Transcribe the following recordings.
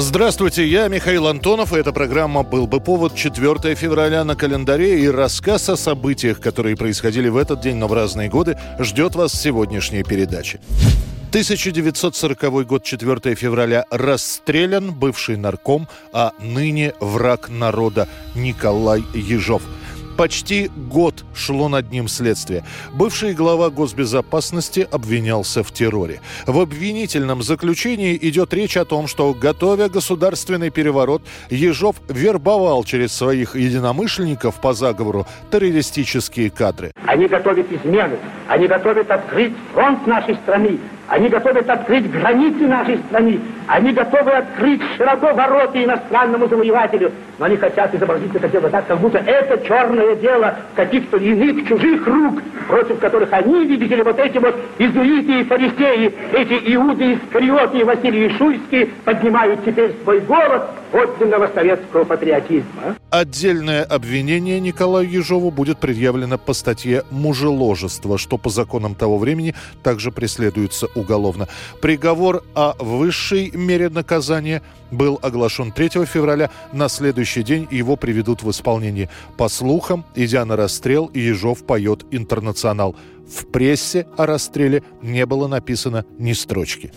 Здравствуйте, я Михаил Антонов, и эта программа «Был бы повод» 4 февраля на календаре, и рассказ о событиях, которые происходили в этот день, но в разные годы, ждет вас в сегодняшней передаче. 1940 год, 4 февраля, расстрелян бывший нарком, а ныне враг народа Николай Ежов – Почти год шло над ним следствие. Бывший глава госбезопасности обвинялся в терроре. В обвинительном заключении идет речь о том, что, готовя государственный переворот, Ежов вербовал через своих единомышленников по заговору террористические кадры. Они готовят измены, они готовят открыть фронт нашей страны, они готовят открыть границы нашей страны. Они готовы открыть широко ворота иностранному завоевателю. Но они хотят изобразить это дело так, как будто это черное дело каких-то иных чужих рук, против которых они, видите ли, вот эти вот изуиты и фарисеи, эти иуды Искариоты и Василий Шуйский поднимают теперь свой голос подлинного советского патриотизма. Отдельное обвинение Николаю Ежову будет предъявлено по статье «Мужеложество», что по законам того времени также преследуется уголовно. Приговор о высшей мере наказания был оглашен 3 февраля. На следующий день его приведут в исполнение. По слухам, идя на расстрел, Ежов поет «Интернационал». В прессе о расстреле не было написано ни строчки.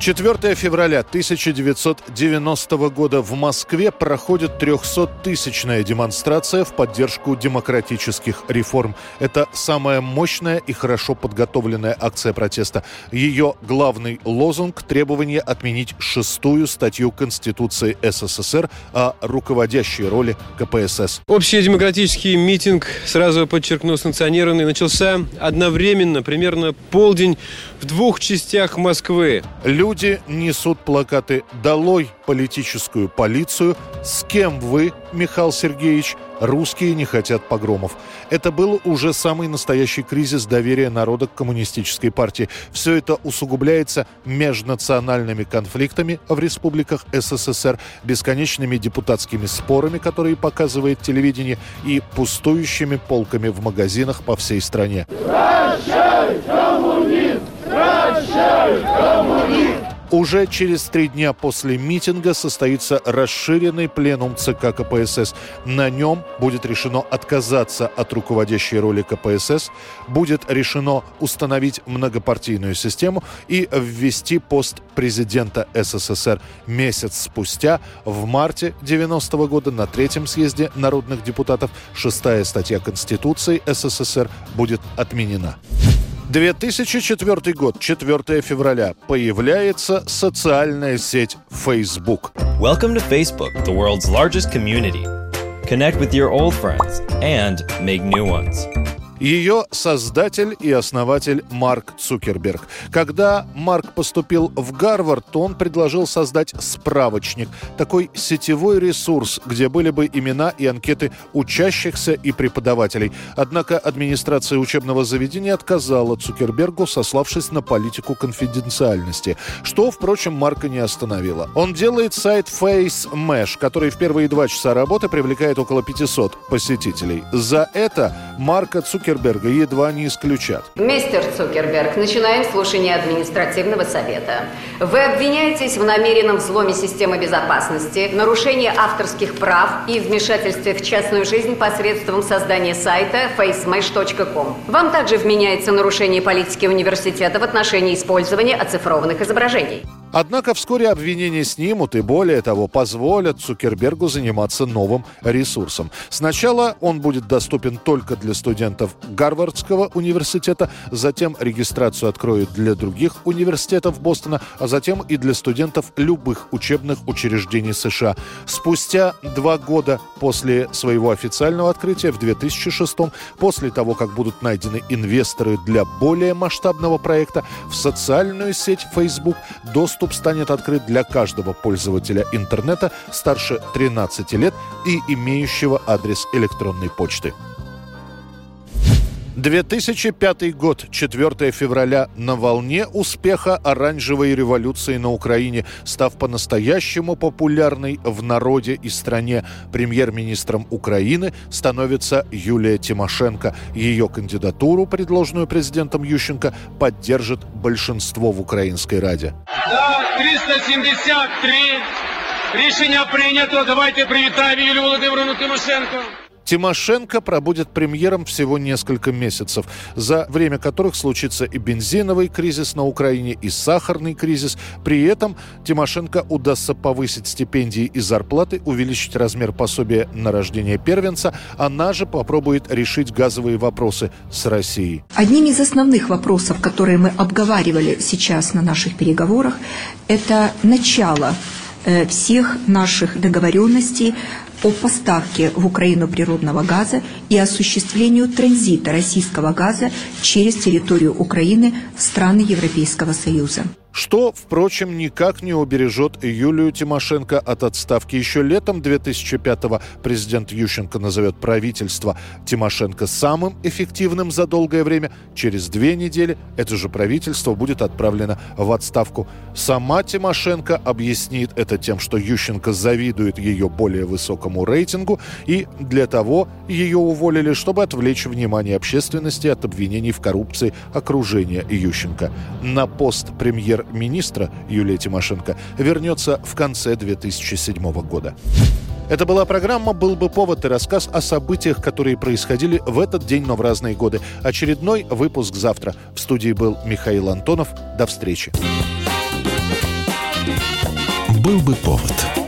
4 февраля 1990 года в Москве проходит 300-тысячная демонстрация в поддержку демократических реформ. Это самая мощная и хорошо подготовленная акция протеста. Ее главный лозунг – требование отменить шестую статью Конституции СССР о руководящей роли КПСС. Общий демократический митинг, сразу подчеркну, санкционированный, начался одновременно, примерно полдень, в двух частях Москвы. Люди несут плакаты «Долой политическую полицию», «С кем вы, Михаил Сергеевич?» «Русские не хотят погромов». Это был уже самый настоящий кризис доверия народа к коммунистической партии. Все это усугубляется межнациональными конфликтами в республиках СССР, бесконечными депутатскими спорами, которые показывает телевидение, и пустующими полками в магазинах по всей стране. Прощай, коммунизм! Прощай, коммунизм! Уже через три дня после митинга состоится расширенный пленум ЦК КПСС. На нем будет решено отказаться от руководящей роли КПСС, будет решено установить многопартийную систему и ввести пост президента СССР. Месяц спустя, в марте 90 -го года, на третьем съезде народных депутатов, шестая статья Конституции СССР будет отменена. 2004 год, 4 февраля, появляется социальная сеть Facebook. Welcome to Facebook, the world's largest community. Connect with your old friends and make new ones. Ее создатель и основатель Марк Цукерберг. Когда Марк поступил в Гарвард, то он предложил создать справочник, такой сетевой ресурс, где были бы имена и анкеты учащихся и преподавателей. Однако администрация учебного заведения отказала Цукербергу, сославшись на политику конфиденциальности, что, впрочем, Марка не остановило. Он делает сайт Face Mesh, который в первые два часа работы привлекает около 500 посетителей. За это Марка Цукерберга Цукерберга едва не исключат. Мистер Цукерберг, начинаем слушание административного совета. Вы обвиняетесь в намеренном взломе системы безопасности, нарушении авторских прав и вмешательстве в частную жизнь посредством создания сайта facemesh.com. Вам также вменяется нарушение политики университета в отношении использования оцифрованных изображений. Однако вскоре обвинения снимут и, более того, позволят Цукербергу заниматься новым ресурсом. Сначала он будет доступен только для студентов Гарвардского университета, затем регистрацию откроют для других университетов Бостона, а затем и для студентов любых учебных учреждений США. Спустя два года после своего официального открытия в 2006 после того, как будут найдены инвесторы для более масштабного проекта, в социальную сеть Facebook доступ доступ станет открыт для каждого пользователя интернета старше 13 лет и имеющего адрес электронной почты. 2005 год, 4 февраля, на волне успеха оранжевой революции на Украине, став по-настоящему популярной в народе и стране. Премьер-министром Украины становится Юлия Тимошенко. Ее кандидатуру, предложенную президентом Ющенко, поддержит большинство в Украинской Раде. Да, 373. Рішення прийнято. Давайте привітаємо Юлію Володимировну Тимошенко. Тимошенко пробудет премьером всего несколько месяцев, за время которых случится и бензиновый кризис на Украине, и сахарный кризис. При этом Тимошенко удастся повысить стипендии и зарплаты, увеличить размер пособия на рождение первенца. Она же попробует решить газовые вопросы с Россией. Одним из основных вопросов, которые мы обговаривали сейчас на наших переговорах, это начало э, всех наших договоренностей о поставке в Украину природного газа и осуществлению транзита российского газа через территорию Украины в страны Европейского Союза что, впрочем, никак не убережет Юлию Тимошенко от отставки. Еще летом 2005-го президент Ющенко назовет правительство Тимошенко самым эффективным за долгое время. Через две недели это же правительство будет отправлено в отставку. Сама Тимошенко объяснит это тем, что Ющенко завидует ее более высокому рейтингу, и для того ее уволили, чтобы отвлечь внимание общественности от обвинений в коррупции окружения Ющенко. На пост премьер премьер-министра Юлия Тимошенко вернется в конце 2007 года. Это была программа «Был бы повод» и рассказ о событиях, которые происходили в этот день, но в разные годы. Очередной выпуск завтра. В студии был Михаил Антонов. До встречи. «Был бы повод»